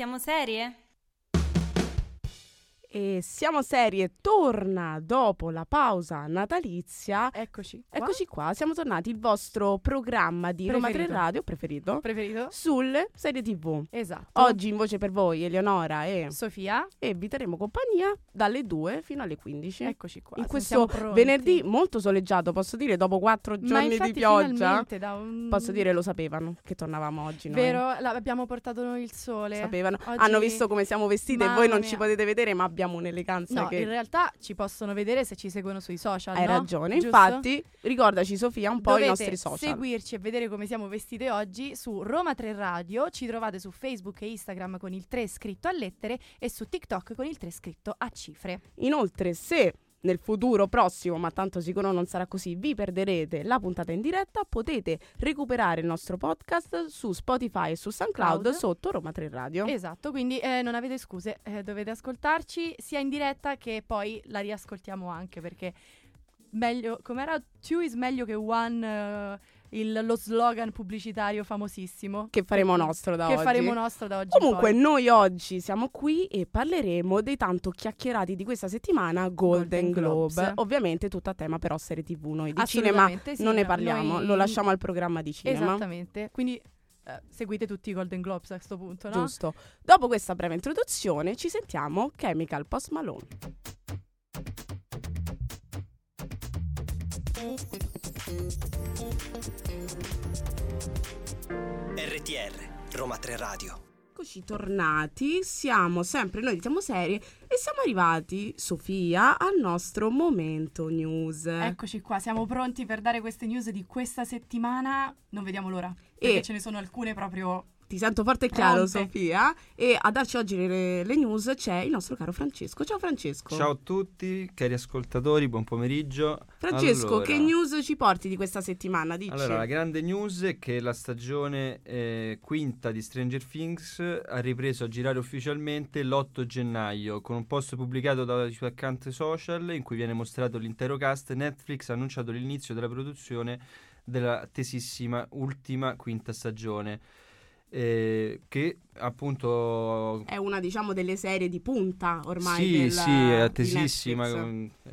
Siamo serie? E siamo serie torna dopo la pausa natalizia. Eccoci qua. Eccoci qua, siamo tornati il vostro programma di Roma 3 Preferito. Radio preferito Preferito? sulle serie TV. Esatto. Oggi in voce per voi Eleonora e, Sofia, e vi terremo compagnia dalle 2 fino alle 15. eccoci qua. in questo venerdì molto soleggiato, posso dire, dopo quattro Ma giorni infatti di pioggia. da un... Posso dire lo sapevano che tornavamo oggi. noi. Vero, abbiamo portato noi il sole. Sapevano. Oggi- Hanno visto come siamo vestite e voi non mia. ci potete vedere, ma abbiamo un'eleganza No, che in realtà ci possono vedere se ci seguono sui social, hai no? ragione. Giusto? Infatti, ricordaci Sofia un po' Dovete i nostri social. seguirci e vedere come siamo vestite oggi su Roma 3 Radio, ci trovate su Facebook e Instagram con il 3 scritto a lettere e su TikTok con il 3 scritto a cifre. Inoltre, se nel futuro prossimo, ma tanto sicuro non sarà così, vi perderete la puntata in diretta, potete recuperare il nostro podcast su Spotify e su SoundCloud Cloud. sotto Roma 3 Radio. Esatto, quindi eh, non avete scuse, eh, dovete ascoltarci sia in diretta che poi la riascoltiamo anche perché meglio, com'era? Two is meglio che one, eh, il- lo slogan pubblicitario famosissimo. che faremo nostro da che oggi. faremo nostro da oggi Comunque, poi. noi oggi siamo qui e parleremo dei tanto chiacchierati di questa settimana Golden, Golden Globe. Globes. Ovviamente tutto a tema però serie TV. Noi di cinema sì, non ne parliamo, noi- lo lasciamo al programma di cinema. Esattamente, quindi eh, seguite tutti i Golden Globes a questo punto, no? Giusto. Dopo questa breve introduzione ci sentiamo Chemical Post Malone. RTR, Roma 3 Radio. Eccoci tornati, siamo sempre noi di Siamo Serie e siamo arrivati, Sofia, al nostro momento news. Eccoci qua, siamo pronti per dare queste news di questa settimana. Non vediamo l'ora, perché E- ce ne sono alcune proprio Ti sento forte e chiaro, Pronte. Sofia. E a darci oggi le, le news c'è il nostro caro Francesco. Ciao Francesco. Ciao a tutti, cari ascoltatori, buon pomeriggio. Francesco, Allora- che news ci porti di questa settimana? Dici. Allora, la grande news è che la stagione eh, quinta di Stranger Things ha ripreso a girare ufficialmente l'8 gennaio con un post pubblicato dal suo account social in cui viene mostrato l'intero cast. Netflix ha annunciato l'inizio della produzione della tesissima ultima quinta stagione. Eh, che appunto È una, diciamo, delle serie di punta ormai sì, del- sì, è attesissima,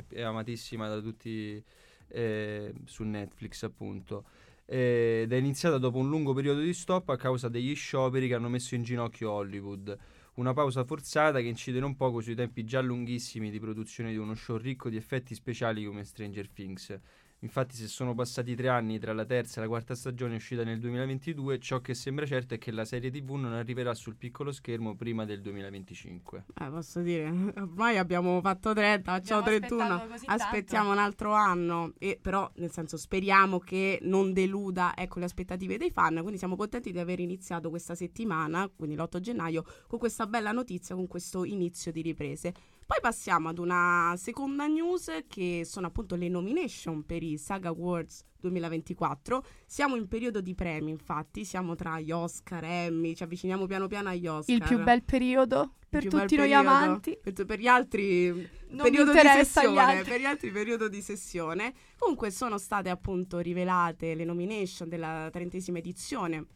è amatissima da tutti eh, su Netflix appunto. Eh, Ed è iniziata dopo un lungo periodo di stop a causa degli scioperi che hanno messo in ginocchio Hollywood. Una pausa forzata che incide non poco sui tempi già lunghissimi di produzione di uno show ricco di effetti speciali come Stranger Things. Infatti, se sono passati tre anni tra la terza e la quarta stagione uscita nel 2022, ciò che sembra certo è che la serie TV non arriverà sul piccolo schermo prima del 2025. Eh, posso dire, ormai abbiamo fatto 30, facciamo Abbiamo 31, aspettato così tanto. aspettiamo un altro anno, e, però nel senso speriamo che non deluda ecco, le aspettative dei fan, quindi siamo contenti di aver iniziato questa settimana, quindi l'8 gennaio, con questa bella notizia, con questo inizio di riprese. Poi passiamo ad una seconda news che sono appunto le nomination per i Saga Awards 2024. Siamo in periodo di premi, infatti, siamo tra gli Oscar, Emmy, ci avviciniamo piano piano agli Oscar. il più bel periodo per tutti noi periodo. amanti. Per, per gli altri Non periodo di sessione, per gli altri periodo di sessione. Comunque sono state appunto rivelate le nomination della trentesima edizione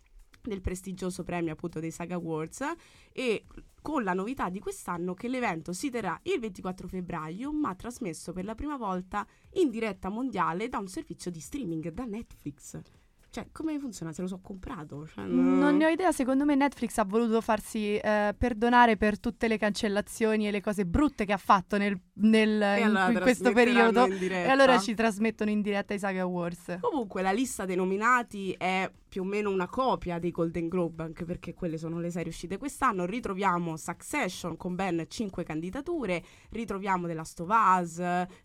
del prestigioso premio appunto dei Saga Awards e con la novità di quest'anno che l'evento si terrà il 24 febbraio ma trasmesso per la prima volta in diretta mondiale da un servizio di streaming da Netflix. Cioè, come funziona? Se lo so comprato? Cioè, Non ne ho idea, secondo me Netflix ha voluto farsi eh, perdonare per tutte le cancellazioni e le cose brutte che ha fatto nel, nel- E in, allora in questo periodo in e allora ci trasmettono in diretta i Saga Awards. Comunque la lista dei nominati è più o meno una copia dei Golden Globe, anche perché quelle sono le serie uscite quest'anno. Ritroviamo Succession con ben 5 candidature, ritroviamo The Last of Us,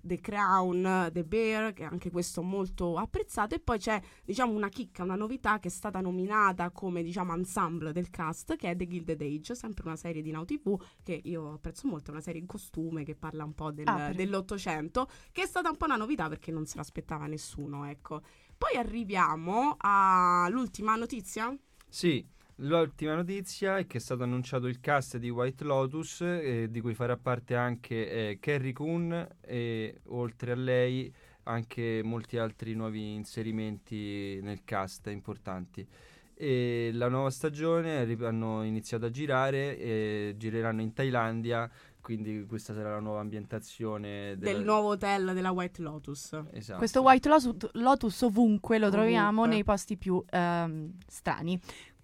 The Crown, The Bear, che anche questo molto apprezzato, e poi c'è diciamo una chicca, una novità che è stata nominata come diciamo ensemble del cast, che è The Gilded Age, sempre una serie di Now TV che io apprezzo molto, è una serie in costume che parla un po' del- Ah, dell'Ottocento, che è stata un po' una novità perché non se l'aspettava nessuno, ecco. Poi arriviamo all'ultima notizia. Sì, l'ultima notizia è che è stato annunciato il cast di White Lotus, eh, di cui farà parte anche eh, Carrie Coon e oltre a lei anche molti altri nuovi inserimenti nel cast importanti. E la nuova stagione hanno iniziato a girare e gireranno in Thailandia, quindi questa sarà la nuova ambientazione della- Del nuovo hotel della White Lotus. Esatto. Questo White Lotus, Lotus ovunque lo troviamo Ovunque. nei posti più ehm, strani.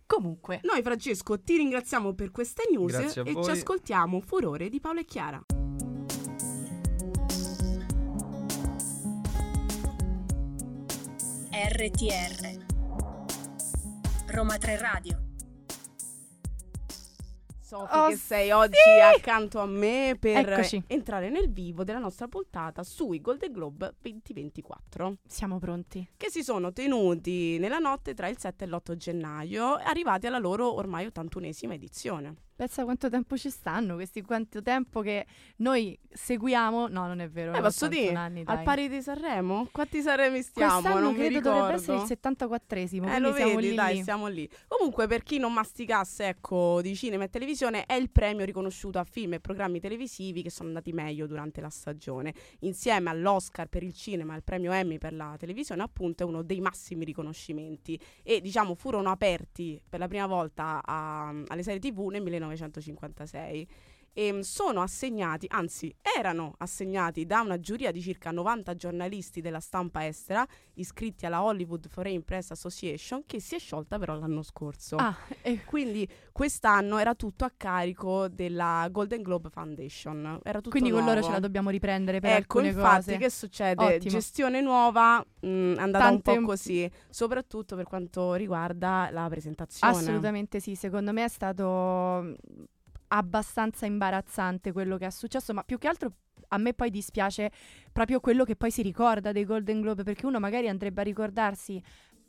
Comunque, Noi, Francesco, ti ringraziamo per queste news e voi. ci ascoltiamo Furore di Paolo e Chiara. RTR Roma 3 Radio Sofì, Oh, che sei oggi accanto a me per Eccoci. entrare nel vivo della nostra puntata sui Golden Globe 2024 siamo pronti. che si sono tenuti nella notte tra il 7 e l'8 gennaio, arrivati alla loro ormai 81esima edizione. Pensa quanto tempo ci stanno, questi quanto tempo che noi seguiamo. No, non è vero. Eh, posso 81 dire, anni, al pari di Sanremo? Quanti Sanremi stiamo? Quest'anno non credo dovrebbe essere il 74esimo, Eh, lo siamo vedi, lì dai, lì. siamo lì. Comunque, per chi non masticasse, ecco, di cinema e televisione, è il premio riconosciuto a film e programmi televisivi che sono andati meglio durante la stagione. Insieme all'Oscar per il cinema e al premio Emmy per la televisione, appunto, è uno dei massimi riconoscimenti. E, diciamo, furono aperti per la prima volta a- alle serie TV nel 1956 e mm, sono assegnati, anzi erano assegnati da una giuria di circa 90 giornalisti della stampa estera iscritti alla Hollywood Foreign Press Association che si è sciolta però l'anno scorso. Ah, e Quindi quest'anno era tutto a carico della Golden Globe Foundation. Era tutto quindi con loro nuovo. ce la dobbiamo riprendere per Ecco, alcune infatti, cose. che succede? Ottimo. Gestione nuova, mh, è andata Tante- un po' così, soprattutto per quanto riguarda la presentazione. Assolutamente sì, secondo me è stato abbastanza imbarazzante quello che è successo, ma più che altro a me poi dispiace proprio quello che poi si ricorda dei Golden Globe, perché uno magari andrebbe a ricordarsi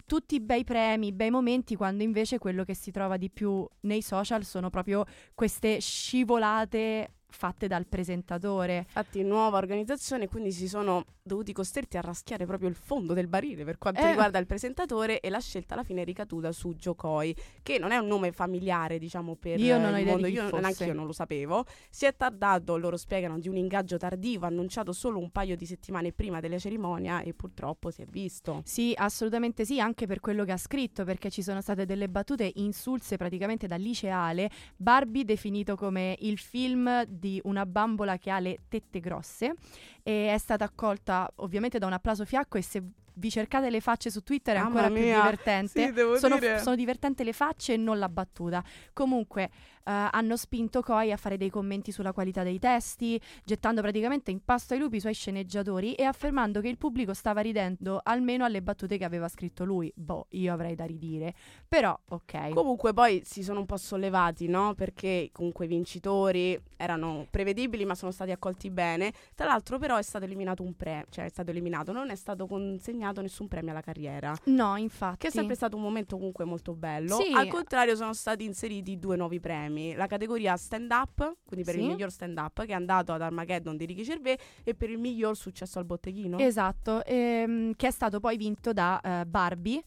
tutti i bei premi, i bei momenti, quando invece quello che si trova di più nei social sono proprio queste scivolate fatte dal presentatore. Infatti, nuova organizzazione, quindi si sono dovuti costretti a raschiare proprio il fondo del barile per quanto Eh. riguarda il presentatore e la scelta alla fine è ricaduta su Coy, che non è un nome familiare, diciamo, per Io non ho il mondo. io neanche io non lo sapevo. Si è tardato, loro spiegano, di un ingaggio tardivo annunciato solo un paio di settimane prima della cerimonia e purtroppo si è visto. Sì, assolutamente sì, anche per quello che ha scritto, perché ci sono state delle battute insulse praticamente da liceale. Barbie definito come il film di una bambola che ha le tette grosse e è stata accolta ovviamente da un applauso fiacco e se vi cercate le facce su Twitter è Mamma ancora più mia, divertente. Sì, Sono, sono divertenti le facce e non la battuta. Comunque, eh, hanno spinto Coy a fare dei commenti sulla qualità dei testi, gettando praticamente in pasto ai lupi i suoi sceneggiatori e affermando che il pubblico stava ridendo almeno alle battute che aveva scritto lui. Boh, io avrei da ridire. Però, ok. Comunque poi si sono un po' sollevati, no? Perché comunque i vincitori erano prevedibili ma sono stati accolti bene. Tra l'altro però è stato eliminato un premio, cioè è stato eliminato, non è stato consegnato nessun premio alla carriera. no, infatti. Che è sempre stato un momento comunque molto bello. Sì. Al contrario sono stati inseriti due nuovi premi. La categoria stand up, quindi per Sì. il miglior stand up, che è andato ad Armageddon di Ricky Gervais, e per il miglior successo al botteghino. Esatto, ehm, che è stato poi vinto da eh, Barbie.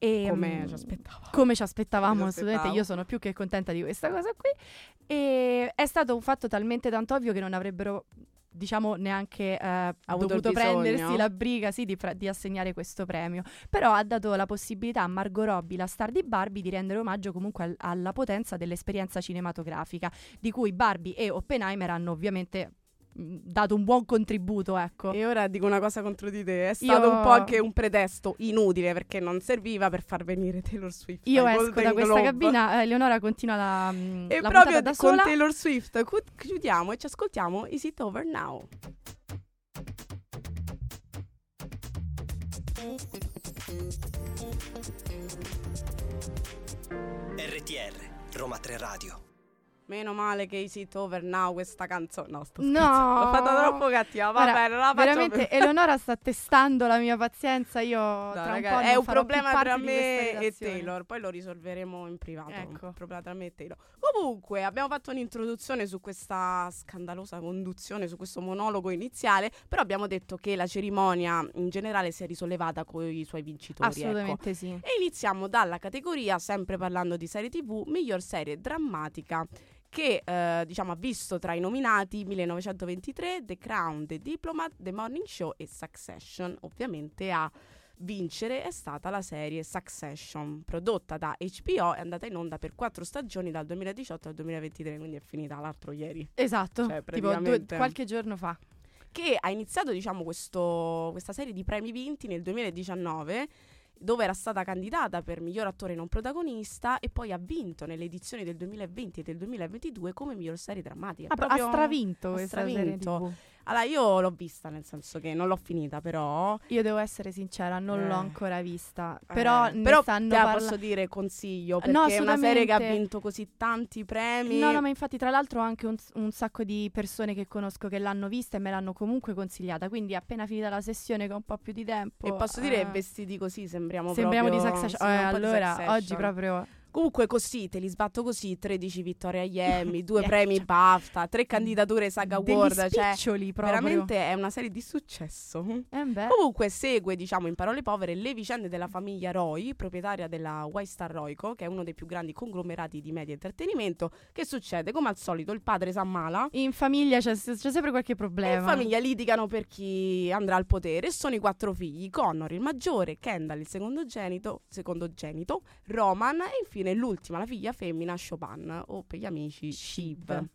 E, come mm, ci aspettavamo. come ci aspettavamo, Come assolutamente. Io sono più che contenta di questa cosa qui. E è stato un fatto talmente tanto ovvio che non avrebbero, diciamo, neanche eh, dovuto prendersi la briga sì, di, fra- di assegnare questo premio. Però ha dato la possibilità a Margot Robbie, la star di Barbie, di rendere omaggio comunque al- alla potenza dell'esperienza cinematografica, di cui Barbie e Oppenheimer hanno ovviamente dato un buon contributo, ecco. E ora dico una cosa contro di te. È stato Io- un po' anche un pretesto inutile perché non serviva per far venire Taylor Swift. Io esco Golden da questa Globe. cabina, eh, Eleonora continua la, mh, E la proprio da con sola. Taylor Swift chiudiamo e ci ascoltiamo Is It Over Now? RTR, Roma 3 Radio. Meno male che Is It Over Now questa canzone. No, sto No. scherzando. L'ho fatta troppo cattiva. Va Guarda, bene, la faccio Veramente, più. Eleonora sta testando la mia pazienza. Io No, tra ragazzi, un po' è un problema tra me e. Taylor. Poi lo risolveremo in privato. Ecco. Un problema tra me e Taylor. Comunque, abbiamo fatto un'introduzione su questa scandalosa conduzione, su questo monologo iniziale. Però abbiamo detto che la cerimonia in generale si è risollevata con i suoi vincitori. ecco. Assolutamente sì. E iniziamo dalla categoria, sempre parlando di serie TV, miglior serie drammatica che eh, diciamo ha visto tra i nominati 1923, The Crown, The Diplomat, The Morning Show e Succession. Ovviamente ha vincere è stata la serie Succession, prodotta da HBO e andata in onda per quattro stagioni dal 2018 al 2023, quindi è finita l'altro ieri. Esatto, Cioè, tipo due- praticamente- qualche giorno fa. Che ha iniziato, diciamo, questo- questa serie di premi vinti nel 2019 dove era stata candidata per miglior attore non protagonista e poi ha vinto nelle edizioni del 2020 e del 2022 come miglior serie drammatica. Ah, ha stravinto ha stravinto. Allora, io l'ho vista, nel senso che non l'ho finita, però. Io devo essere sincera, non Eh. l'ho ancora vista. Però eh, ne però stanno te la parla- posso dire consiglio No, perché è una serie che ha vinto così tanti premi. No, no, ma infatti tra l'altro ho anche un, un sacco di persone che conosco che l'hanno vista e me l'hanno comunque consigliata, quindi appena finita la sessione con un po' più di tempo... E posso dire, eh, vestiti così sembriamo sembriamo proprio... di sembriamo Eh, un po' di allora, Succession. oggi proprio... Comunque così, te li sbatto così, 13 vittorie agli Emmy, due premi BAFTA, tre candidature SAG degli Award, cioè proprio. veramente è una serie di successo. Eh. Comunque segue, diciamo in parole povere, le vicende della famiglia Roy, proprietaria della White Star Royco, che è uno dei più grandi conglomerati di media e intrattenimento. Che succede? Come al solito, il padre si ammala. In famiglia c'è, c'è sempre qualche E in problema. famiglia litigano per chi andrà al potere. Sono i quattro figli: Connor, il maggiore, Kendall, il secondogenito, secondogenito Roman e infine l'ultima, la figlia femmina, Chopin, o per gli amici Shiv.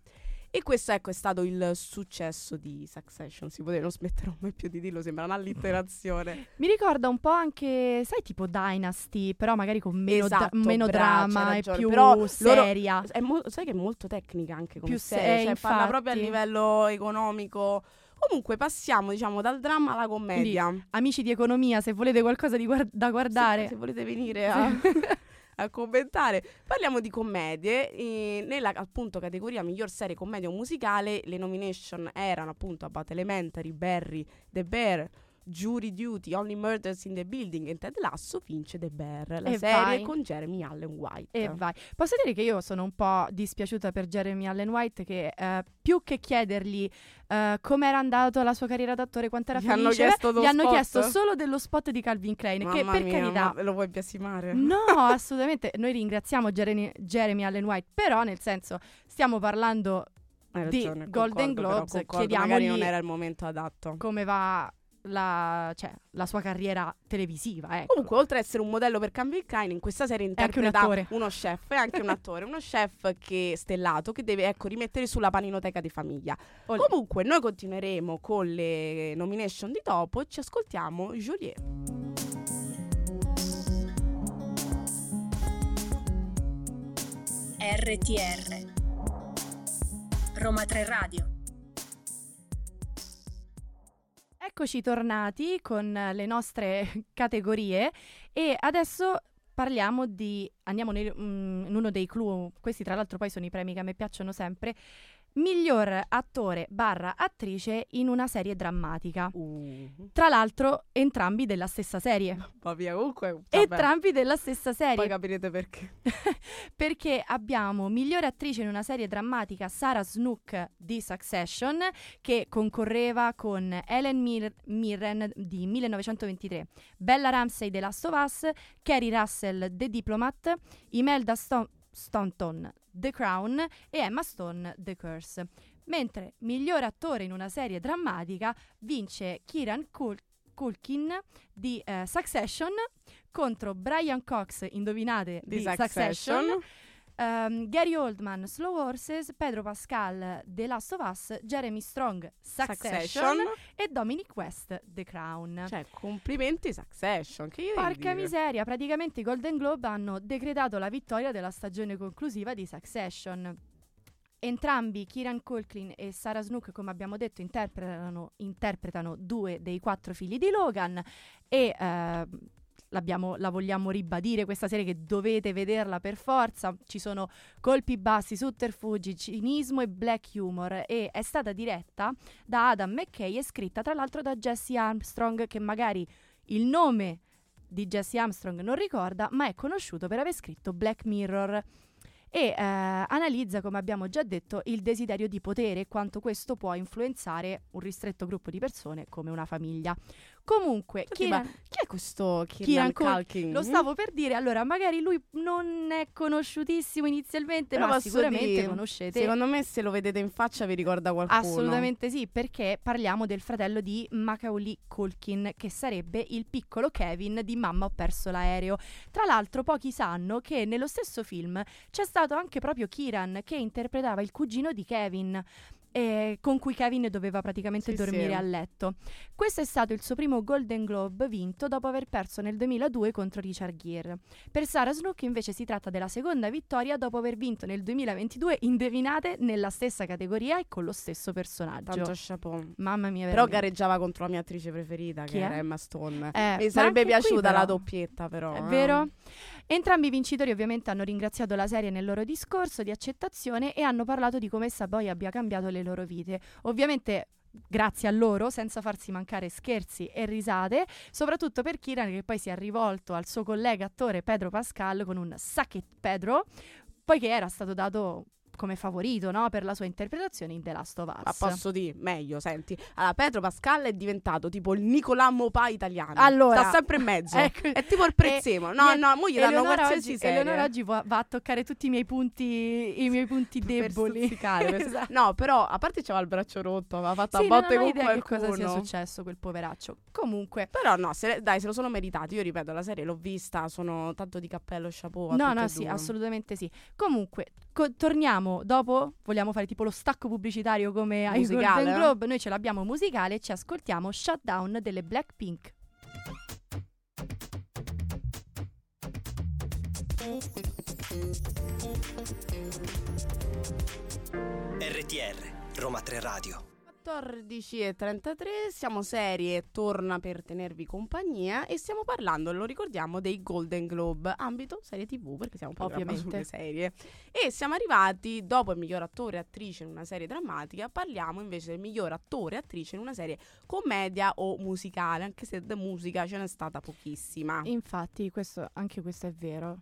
E questo ecco è stato il successo di Succession. Si poteva, non smetterò mai più di dirlo, sembra un'allitterazione. Mi ricorda un po' anche, sai, tipo Dynasty, però magari con meno, da- Esatto, meno brava, dramma e più Però seria. Mo- sai che è molto tecnica anche come Più se- serie, eh, cioè parla proprio a infatti. livello economico. Comunque passiamo, diciamo, dal dramma alla commedia. Amici di economia, se volete qualcosa guard- da guardare, Se, se volete venire a, a commentare, parliamo di commedie. E nella appunto categoria miglior serie commedia musicale, le nomination erano appunto About Elementary, Barry, The Bear. Jury Duty, Only Murders in the Building e Ted Lasso vince The Bear, la E serie vai. con Jeremy Allen White. E vai. Posso dire che io sono un po' dispiaciuta per Jeremy Allen White che eh, più che chiedergli eh, com'era andato la sua carriera d'attore, quanto era Gli hanno felice, chiesto dello gli hanno spot? chiesto solo dello spot di Calvin Klein, che Mamma per mia, carità lo vuoi biasimare? No, assolutamente. Noi ringraziamo Jeremy, Jeremy Allen White, però nel senso stiamo parlando Hai di ragione, Golden però Globes, concordo, chiediamogli- Magari non era il momento adatto. come va la, cioè, la sua carriera televisiva, ecco. Comunque, oltre ad essere un modello per Calvin Klein, in questa serie anche un interpreta attore. uno chef e anche un attore, uno chef che stellato che deve ecco rimettere sulla paninoteca di famiglia. Olè. Comunque, noi continueremo con le nomination di dopo e ci ascoltiamo Joliet. RTR Roma 3 Radio Eccoci tornati con le nostre categorie e adesso parliamo di andiamo nel- mm, in uno dei clou, questi tra l'altro poi sono i premi che a me piacciono sempre. Miglior attore barra attrice in una serie drammatica. Uh, Tra l'altro, entrambi della stessa serie. va via, comunque. vabbè, Entrambi della stessa serie. Poi capirete perché. perché abbiamo migliore attrice in una serie drammatica Sarah Snook di Succession che concorreva con Ellen Mir- Mirren di 1923, Bella Ramsey The Last of Us, Kerry Russell The Diplomat, Imelda Sto- Staunton The Crown e Emma Stone The Curse. Mentre miglior attore in una serie drammatica vince Kieran Cul- Culkin di eh, Succession contro Brian Cox, indovinate, Di di, Succession. Succession, ehm, Gary Oldman, Slow Horses, Pedro Pascal, The Last of Us, Jeremy Strong, Succession, Succession. e Dominic West, The Crown. Cioè, complimenti Succession. Che io Porca miseria, praticamente i Golden Globe hanno decretato la vittoria della stagione conclusiva di Succession. Entrambi, Kieran Culkin e Sarah Snook, come abbiamo detto, interpretano, interpretano due dei quattro figli di Logan e l'abbiamo- la vogliamo ribadire questa serie che dovete vederla per forza. Ci sono colpi bassi, sotterfugi, cinismo e black humor e è stata diretta da Adam McKay e scritta tra l'altro da Jesse Armstrong che magari il nome di Jesse Armstrong non ricorda, ma è conosciuto per aver scritto Black Mirror e eh, analizza, come abbiamo già detto, il desiderio di potere e quanto questo può influenzare un ristretto gruppo di persone come una famiglia. Comunque, Kieran, Chi è questo Col- Culkin? lo stavo per dire, allora magari lui non è conosciutissimo inizialmente, Però ma sicuramente dire, conoscete. Secondo me se lo vedete in faccia vi ricorda qualcuno. Assolutamente sì, perché parliamo del fratello di Macaulay Culkin, che sarebbe il piccolo Kevin di Mamma ho perso l'aereo. Tra l'altro pochi sanno che nello stesso film c'è stato anche proprio Kiran che interpretava il cugino di Kevin. Eh, con cui Kevin doveva praticamente Sì, dormire sì. a letto. Questo è stato il suo primo Golden Globe vinto dopo aver perso nel 2002 contro Richard Gere. Per Sarah Snook invece si tratta della seconda vittoria dopo aver vinto nel 2022, indovinate, nella stessa categoria e con lo stesso personaggio. Tanto chapeau. Mamma mia, Però veramente. gareggiava contro la mia attrice preferita, Chi che è? era Emma Stone. Eh, Mi sarebbe piaciuta la però- doppietta, però. È eh. vero? Entrambi i vincitori ovviamente hanno ringraziato la serie nel loro discorso di accettazione e hanno parlato di come essa poi abbia cambiato le loro vite. Ovviamente grazie a loro, senza farsi mancare scherzi e risate, soprattutto per Kiran che poi si è rivolto al suo collega attore Pedro Pascal con un it Pedro, poiché era stato dato come favorito no? per la sua interpretazione in The Last of Us. Ma posso dire meglio, senti. Allora, Pedro Pascal è diventato tipo il Nicolà Mopà italiano. Allora, sta sempre in mezzo. ecco. È tipo il prezzemolo. No, no, mo gli danno qualsiasi oggi. Eleonora oggi va, va a toccare tutti i miei punti, i miei punti deboli. per- Esatto. No, però a parte c'aveva il braccio rotto, aveva fatto Sì, a botte con qualcuno. cosa sia successo quel poveraccio. Comunque, Però no, se- dai, se lo sono meritati. Io ripeto, la serie l'ho vista, sono tanto di cappello chapeau. no, no, sì, due. assolutamente sì. Comunque, co- torniamo dopo. Vogliamo fare tipo lo stacco pubblicitario come ai Golden eh? Globe. Noi ce l'abbiamo musicale e ci ascoltiamo Shutdown delle Blackpink. RTR, Roma 3 Radio. 14.33, siamo serie, torna per tenervi compagnia e stiamo parlando, lo ricordiamo, dei Golden Globe, ambito serie tv perché siamo Ovviamente. sulle serie. E siamo arrivati, dopo il miglior attore e attrice in una serie drammatica, parliamo invece del miglior attore e attrice in una serie commedia o musicale, anche se di musica ce n'è stata pochissima. Infatti, questo, anche questo è vero.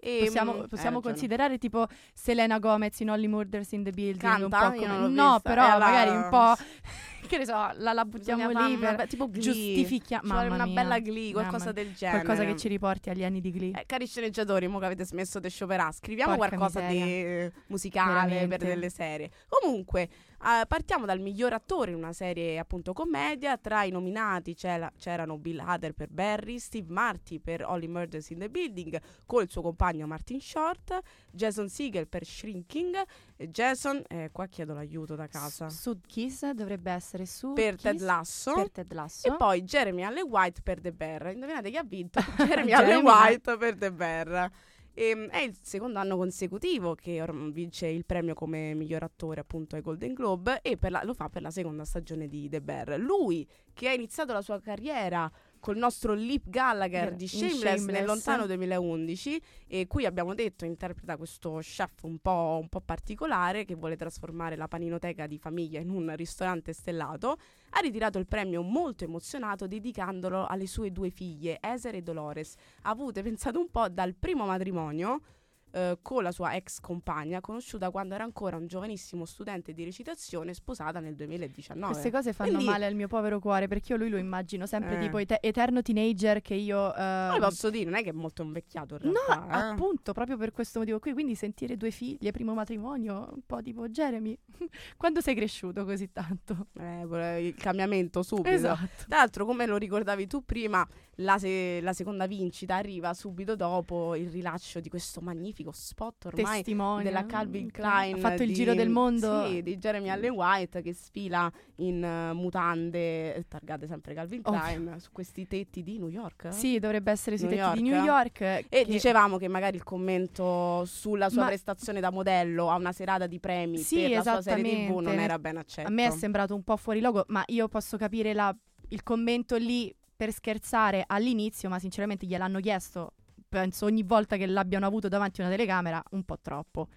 E, Possiamo, mm, hai possiamo considerare tipo Selena Gomez in Only Murders in the Building. Canta? un po' come... No, vista. però la- magari un po'. che ne so, la, la buttiamo Bisogna lì per be- tipo Glee. giustifichiamo. Ci vuole una mia. bella Glee, qualcosa Mamma del genere. Qualcosa che ci riporti agli anni di Glee. Eh, cari sceneggiatori, mo che avete smesso di scioperare, scriviamo Porca qualcosa miseria. di eh, musicale Veramente. per delle serie. Comunque, eh, partiamo dal miglior attore in una serie appunto commedia. Tra i nominati c'era- c'erano Bill Hader per Barry, Steve Marty per Only Murders in the Building con il suo compagno Martin Short, Jason Segel per Shrinking, e Jason, eh, qua chiedo l'aiuto da casa, S- Sud Kiss dovrebbe essere su per Ted Lasso. Per Ted Lasso. E poi Jeremy Allen White per The Bear. Indovinate chi ha vinto? Jeremy Allen White per The Bear. Ehm, è il secondo anno consecutivo che vince il premio come miglior attore appunto ai Golden Globe e la- lo fa per la seconda stagione di The Bear. Lui che ha iniziato la sua carriera col nostro Lip Gallagher di in Shameless, nel Shameless. lontano 2011 e qui abbiamo detto interpreta questo chef un po', un po' particolare che vuole trasformare la paninoteca di famiglia in un ristorante stellato ha ritirato il premio molto emozionato dedicandolo alle sue due figlie, Eser e Dolores, avute, pensate un po', dal primo matrimonio eh, con la sua ex compagna, conosciuta quando era ancora un giovanissimo studente di recitazione, sposata nel 2019. Queste cose fanno Quindi- male al mio povero cuore perché io lui lo immagino sempre Eh. tipo ete- eterno teenager che io... Poi ehm, posso dire, non è che è molto invecchiato in No, realtà. eh. appunto, proprio per questo motivo qui. Quindi sentire due figlie, primo matrimonio, un po' tipo Jeremy. Quando sei cresciuto così tanto? Eh, il cambiamento subito. Esatto. Tra l'altro, come lo ricordavi tu prima, la, se- la seconda vincita arriva subito dopo il rilascio di questo magnifico spot ormai Testimone. della Calvin Klein. Ha fatto il di- giro del mondo. Sì, di Jeremy Allen White che sfila in eh, mutande eh, targate sempre Calvin Ovvio. Klein su questi tetti di New York. Sì, dovrebbe essere sui New tetti di York. New York. E che- dicevamo che magari il commento sulla sua Ma- prestazione da modello a una serata di premi Sì, per la sua serie TV non era ben accetto. A me è sembrato un po' fuori logo, ma io posso capire la- il commento lì per scherzare all'inizio, ma sinceramente gliel'hanno chiesto, penso ogni volta che l'abbiano avuto davanti a una telecamera, un po' troppo.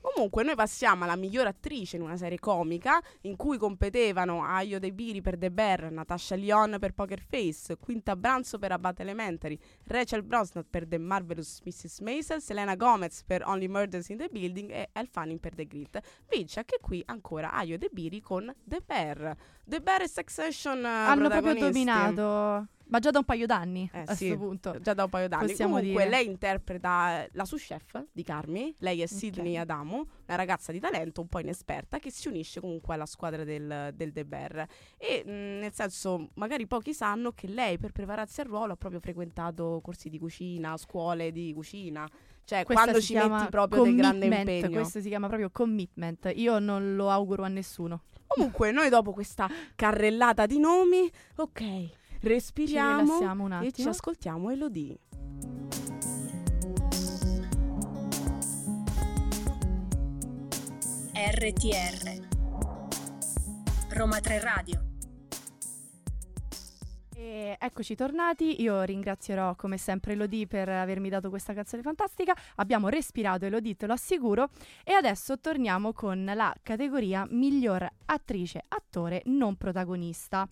Comunque, noi passiamo alla miglior attrice in una serie comica in cui competevano Ayo De Biri per The Bear, Natasha Lyon per Poker Face, Quinta Branzo per A Battle Elementary, Rachel Brosnahan per The Marvelous Mrs. Maisel, Selena Gomez per Only Murders in the Building e Elle Fanning per The Grit. Vince anche qui ancora Ayo De Biri con The Bear. The Bear e Succession eh, Hanno proprio dominato, ma già da un paio d'anni Eh, a sì. questo punto. Già da un paio d'anni. Possiamo Comunque, dire. lei interpreta la sous chef di Carmi. Lei è Sidney Adamu, una ragazza di talento un po' inesperta che si unisce comunque alla squadra del, del De Bear. E mh, nel senso, magari pochi sanno che lei per prepararsi al ruolo ha proprio frequentato corsi di cucina, scuole di cucina. Cioè, Questa quando ci metti proprio del grande impegno. Questo si chiama proprio commitment. Io non lo auguro a nessuno. Comunque, noi dopo questa carrellata di nomi, ok, respiriamo un e ci ascoltiamo Elodie. RTR Roma 3 Radio. E eccoci tornati, io ringrazierò come sempre Elodie per avermi dato questa canzone fantastica, abbiamo respirato Elodie, te lo assicuro, e adesso torniamo con la categoria miglior attrice, attore non protagonista.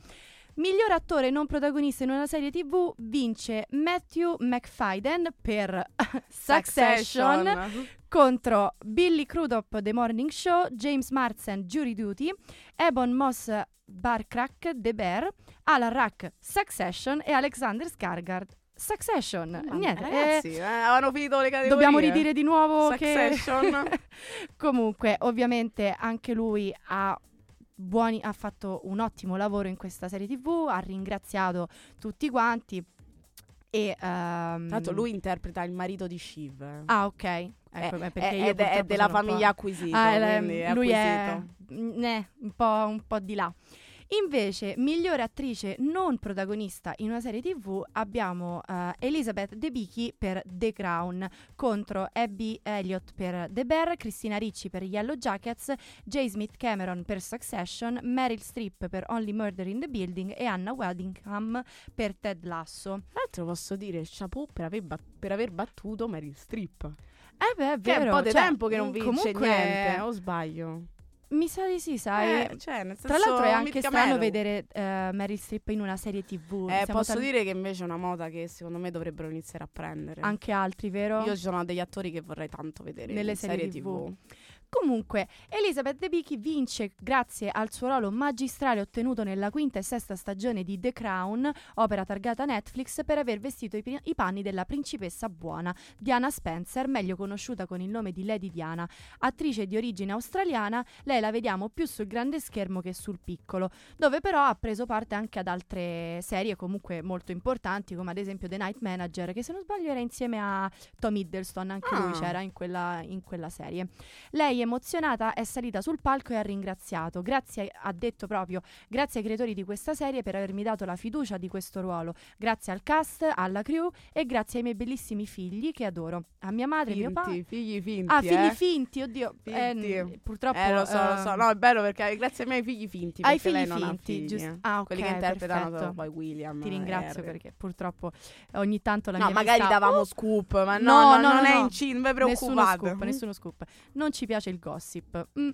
Miglior attore non protagonista in una serie tv vince Matthew McFadden per Succession, contro Billy Crudup The Morning Show, James Marsden Jury Duty, Ebon Moss Barcrack The Bear, Alan Rack Succession e Alexander Skarsgård Succession. Mamma, Niente, ragazzi, eh, eh, avevano finito le categorie. dobbiamo ridire di nuovo Succession. che comunque ovviamente anche lui ha buoni ha fatto un ottimo lavoro in questa serie TV, ha ringraziato tutti quanti e ehm, Tra l'altro lui interpreta il marito di Shiv. eh. Ah, ok. Ecco, Eh, perché è, ed è- è della famiglia acquisito. Ah, è- è lui è acquisito. mm, eh, un, po', un po' di là. Invece, migliore attrice non protagonista in una serie TV abbiamo eh, Elizabeth Debicki per The Crown contro Abby Elliott per The Bear, Christina Ricci per Yellow Jackets, J. Smith Cameron per Succession, Meryl Streep per Only Murder in the Building e Anna Weddingham per Ted Lasso. Tra l'altro posso dire chapeau per aver, bat- per aver battuto Meryl Streep. Eh beh, è Che è vero. un po' di cioè, tempo che non vince comunque, niente, o sbaglio? Mi sa di sì, sai. Eh, cioè, nel Tra senso, l'altro è anche strano Meryl. vedere eh, Meryl Streep in una serie TV. Eh, posso tal- dire che invece è una moda che secondo me dovrebbero iniziare a prendere. anche altri, vero? Io ci sono degli attori che vorrei tanto vedere Nelle in serie serie TV. TV. Comunque, Elizabeth Debicki vince grazie al suo ruolo magistrale ottenuto nella quinta e sesta stagione di The Crown, opera targata Netflix, per aver vestito i, i panni della principessa buona, Diana Spencer, meglio conosciuta con il nome di Lady Diana. Attrice di origine australiana, lei la vediamo più sul grande schermo che sul piccolo, dove però ha preso parte anche ad altre serie comunque molto importanti, come ad esempio The Night Manager, che se non sbaglio era insieme a Tom Hiddleston, anche lui Ah. c'era in quella, in quella serie. Lei emozionata è salita sul palco e ha ringraziato. Grazie, ha detto proprio, grazie ai creatori di questa serie per avermi dato la fiducia di questo ruolo. Grazie al cast, alla crew e grazie ai miei bellissimi figli che adoro. A mia madre, mio padre. Finti, figli finti. Ah, figli eh. finti, oddio. eh, Finti. n- purtroppo. Eh, lo so, lo so. eh, No, è bello perché grazie ai miei figli finti. Ai figli finti, giusto. eh. Ah, ok, Quelli che interpretano perfetto. poi William. Ti ringrazio e Harry. perché purtroppo ogni tanto la No, mia magari vista- davamo Oh, scoop, ma no, No, no, no, non no, è no. incinta, non vi Nessuno scoop, nessuno scoop. Non ci piace il gossip. Mm.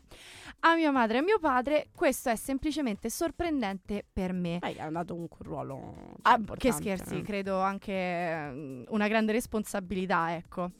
A mia madre e a mio padre questo è semplicemente sorprendente per me. Beh, ha dato un ruolo cioè, Ah, che scherzi, eh. credo anche eh, una grande responsabilità, ecco.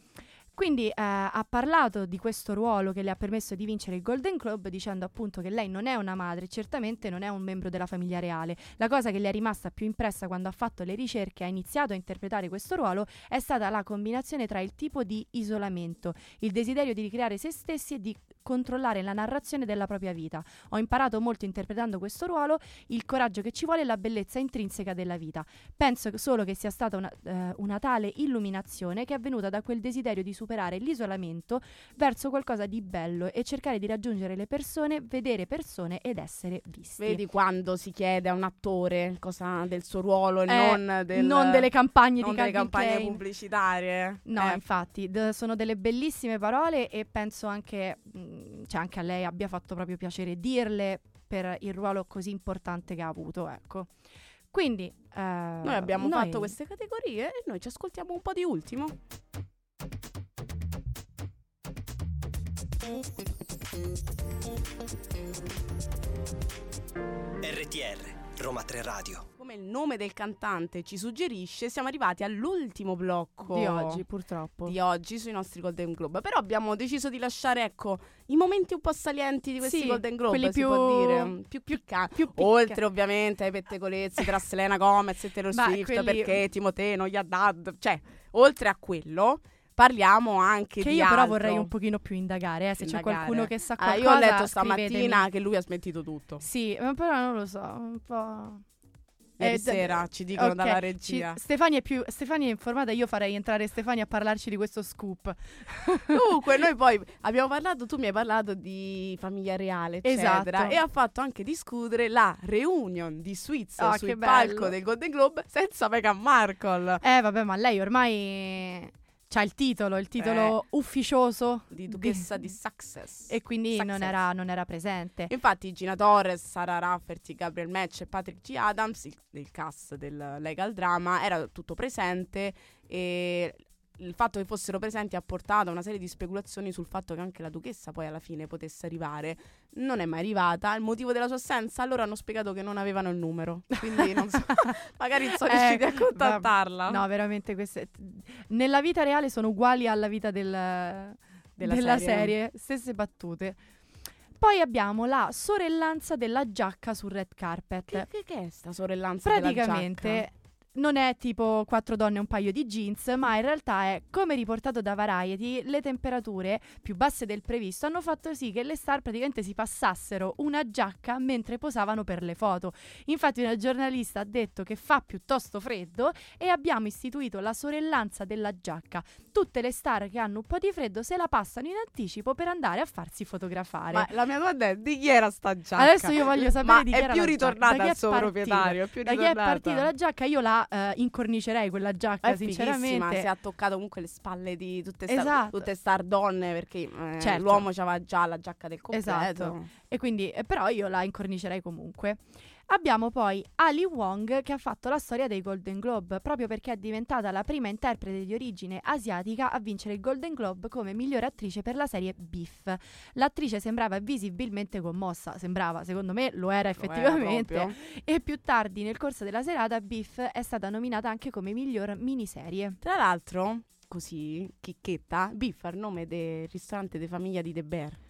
Quindi eh, ha parlato di questo ruolo che le ha permesso di vincere il Golden Globe dicendo appunto che lei non è una madre, certamente non è un membro della famiglia reale. La cosa che le è rimasta più impressa quando ha fatto le ricerche e ha iniziato a interpretare questo ruolo è stata la combinazione tra il tipo di isolamento, il desiderio di ricreare se stessi e di controllare la narrazione della propria vita. Ho imparato molto interpretando questo ruolo, il coraggio che ci vuole e la bellezza intrinseca della vita. Penso solo che sia stata una, eh, una tale illuminazione che è venuta da quel desiderio di l'isolamento verso qualcosa di bello e cercare di raggiungere le persone, vedere persone ed essere visti. Vedi quando si chiede a un attore cosa del suo ruolo e Eh, non, del, non delle campagne non di delle campagne Klein. pubblicitarie. No, Eh, infatti, d- sono delle bellissime parole e penso anche, mh, cioè anche a lei abbia fatto proprio piacere dirle per il ruolo così importante che ha avuto, ecco. Quindi eh, noi abbiamo noi- fatto queste categorie e noi ci ascoltiamo un po' di ultimo. RTR, Roma 3 Radio. Come il nome del cantante ci suggerisce, siamo arrivati all'ultimo blocco Di oggi, purtroppo. di oggi sui nostri Golden Globe. Però abbiamo deciso di lasciare, ecco, i momenti un po' salienti di questi Sì, Golden Globe, quelli si più- può dire, più, più picca- Oltre ovviamente ai pettegolezzi tra Selena Gomez e Taylor Swift, quelli- perché Timoteo non gli ha dato, cioè, oltre a quello, parliamo anche Che di io però altro. vorrei un pochino più indagare, eh, se c'è Indagare. qualcuno che sa Ah, qualcosa. io ho letto scrivetemi. stamattina che lui ha smentito tutto. Sì, ma però non lo so, un po'... Ieri Eh, sera ci dicono ok, dalla ci- regia. Stefania, è più, Stefania è informata, io farei entrare Stefania a parlarci di questo scoop. Comunque, noi poi abbiamo parlato, tu mi hai parlato di famiglia reale, eccetera. Esatto. E ha fatto anche discutere la reunion di Swiss Ah, sul palco del Golden Globe senza Meghan Markle. Eh vabbè, ma lei ormai c'ha il titolo, il titolo ufficioso Di duchessa di Success. e quindi non Success. era, non era presente. Infatti Gina Torres, Sara Rafferty, Gabriel Match e Patrick G. Adams, il, il cast del legal drama, era tutto presente e il fatto che fossero presenti ha portato a una serie di speculazioni sul fatto che anche la duchessa poi alla fine potesse arrivare. Non è mai arrivata. Il motivo della sua assenza? Allora hanno spiegato che non avevano il numero. Quindi non so, magari sono Eh, riusciti a vabbè. contattarla. No, veramente queste... Nella vita reale sono uguali alla vita del- Della della, serie. serie. stesse battute. Poi abbiamo la sorellanza della giacca sul red carpet. Che, che, che è sta sorellanza della Praticamente giacca? Non è tipo quattro donne e un paio di jeans, ma in realtà è, come riportato da Variety, le temperature più basse del previsto hanno fatto sì che le star praticamente si passassero una giacca mentre posavano per le foto. Infatti una giornalista ha detto che fa piuttosto freddo e abbiamo istituito la sorellanza della giacca. Tutte le star che hanno un po' di freddo se la passano in anticipo per andare a farsi fotografare. Ma la mia domanda è di chi era sta giacca? Adesso io voglio sapere Ma di chi è era più la giacca, ritornata da chi al è suo proprietario. è più Da chi è ritornata. partita la giacca? Io la eh, incornicerei quella giacca, È sinceramente. si è toccato comunque le spalle di tutte star, Esatto. tutte star donne perché eh, Certo. l'uomo aveva già la giacca del completo. Esatto. E quindi, eh, però io la incornicerei comunque. Abbiamo poi Ali Wong che ha fatto la storia dei Golden Globe, proprio perché è diventata la prima interprete di origine asiatica a vincere il Golden Globe come migliore attrice per la serie Beef. L'attrice sembrava visibilmente commossa, sembrava, secondo me lo era Lo era effettivamente. e più tardi nel corso della serata Beef è stata nominata anche come miglior miniserie. Tra l'altro, così, chicchetta, Biff al nome del ristorante di famiglia di De Bear.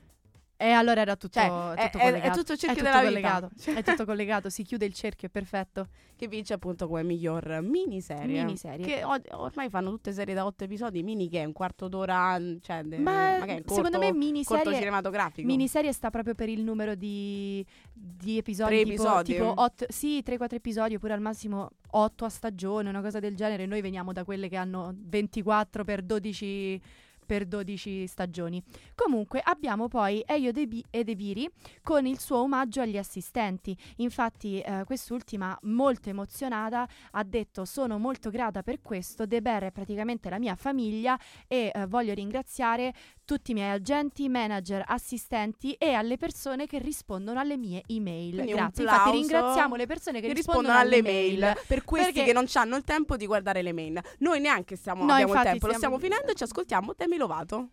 E allora era tutto, Cioè, tutto è- è- collegato. è tutto il cerchio tutto della collegato. È tutto collegato, si chiude il cerchio, è perfetto. Che vince appunto come miglior miniserie. Miniserie. Che ormai fanno tutte serie da otto episodi, mini che è un quarto d'ora, cioè, de- Ma magari un secondo corto- me corto miniserie, cinematografico. miniserie sta proprio per il numero di, di episodi. Tre tipo, episodi? tipo otto- sì, 3-4 episodi, oppure al massimo 8 a stagione, una cosa del genere. Noi veniamo da quelle che hanno 24 per 12 per 12 stagioni. Comunque abbiamo poi Eio Debi- Edebiri con il suo omaggio agli assistenti. Infatti eh, quest'ultima, molto emozionata, ha detto sono molto grata per questo, De Bear è praticamente la mia famiglia e eh, voglio ringraziare tutti i miei agenti, manager, assistenti e alle persone che rispondono alle mie email. Quindi un Grazie. Infatti ringraziamo le persone che, che rispondono, rispondono alle alle mail per questi Perché- che non hanno il tempo di guardare le mail. Noi neanche stiamo, No, abbiamo il infatti tempo, lo stiamo- stiamo finendo e ci ascoltiamo Demi Lovato.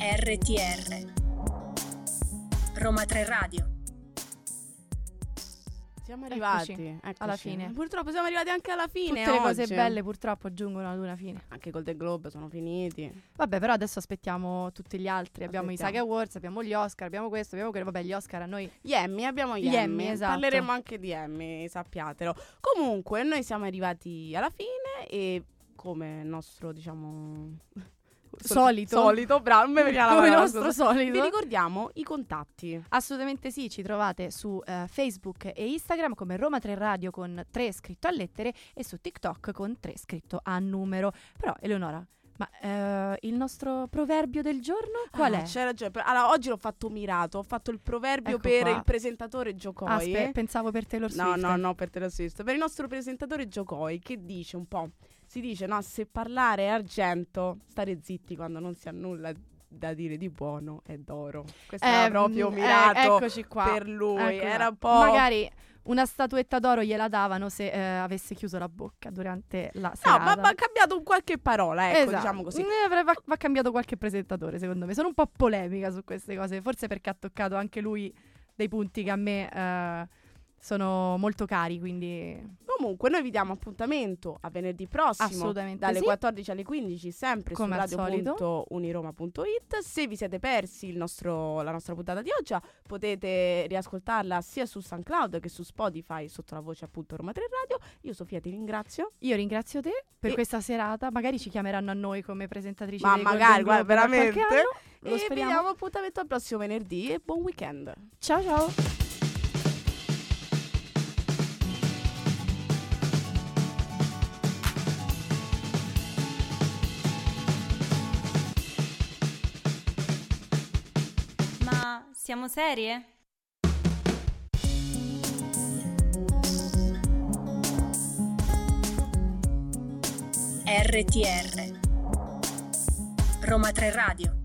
RTR Roma 3 Radio Siamo Eccoci, arrivati eccoci. alla fine. Purtroppo siamo arrivati anche alla fine. Tutte le cose belle purtroppo giungono ad una fine. Anche i Golden Globe sono finiti. Vabbè, però adesso aspettiamo tutti gli altri. Abbiamo i Aspettiamo. Saga Awards, abbiamo gli Oscar, abbiamo questo, abbiamo quello. Vabbè, gli Oscar a noi Gli Emmy, abbiamo gli, Gli Emmy. Emmy, esatto. Parleremo anche di Emmy, sappiatelo. Comunque, noi siamo arrivati alla fine e come nostro, diciamo... Solito. Solito, bravo, non mi veniva la come il parola, nostro scusa. Vi solito. ricordiamo i contatti. Assolutamente sì, ci trovate su eh, Facebook e Instagram come Roma 3 Radio con 3 scritto a lettere e su TikTok con 3 scritto a numero. Però Eleonora, ma eh, il nostro proverbio del giorno qual Ah, è? Ragione. Per- Allora, oggi l'ho fatto mirato. Ho fatto il proverbio Ecco per qua. il presentatore Giocoi. Aspe- pensavo per Taylor No, Swift. no, no, per Taylor Swift. Per il nostro presentatore Giocoi, che dice un po'. Si dice, no, se parlare è argento, stare zitti quando non si ha nulla da dire di buono è d'oro. Questo Eh, era proprio eh, mirato eccoci qua. per lui. Ecco era un po'... Magari una statuetta d'oro gliela davano se eh, avesse chiuso la bocca durante la No, serata. ma va cambiato un qualche parola, ecco, Esatto. diciamo così. Eh, va, va cambiato qualche presentatore, secondo me. Sono un po' polemica su queste cose, forse perché ha toccato anche lui dei punti che a me eh, sono molto cari, quindi Comunque, noi vi diamo appuntamento a venerdì prossimo assolutamente dalle sì. 14 alle 15, sempre Come su radio.uniroma.it. Se vi siete persi il nostro- la nostra puntata di oggi, potete riascoltarla sia su SoundCloud che su Spotify sotto la voce appunto Roma 3 Radio. Io Sofia ti ringrazio. Io ringrazio te per E- questa serata. Magari ci chiameranno a noi come presentatrici Ma magari, guarda, veramente. anno. E vi diamo appuntamento al prossimo venerdì e buon weekend. Ciao ciao. Siamo serie? RTR Roma 3 Radio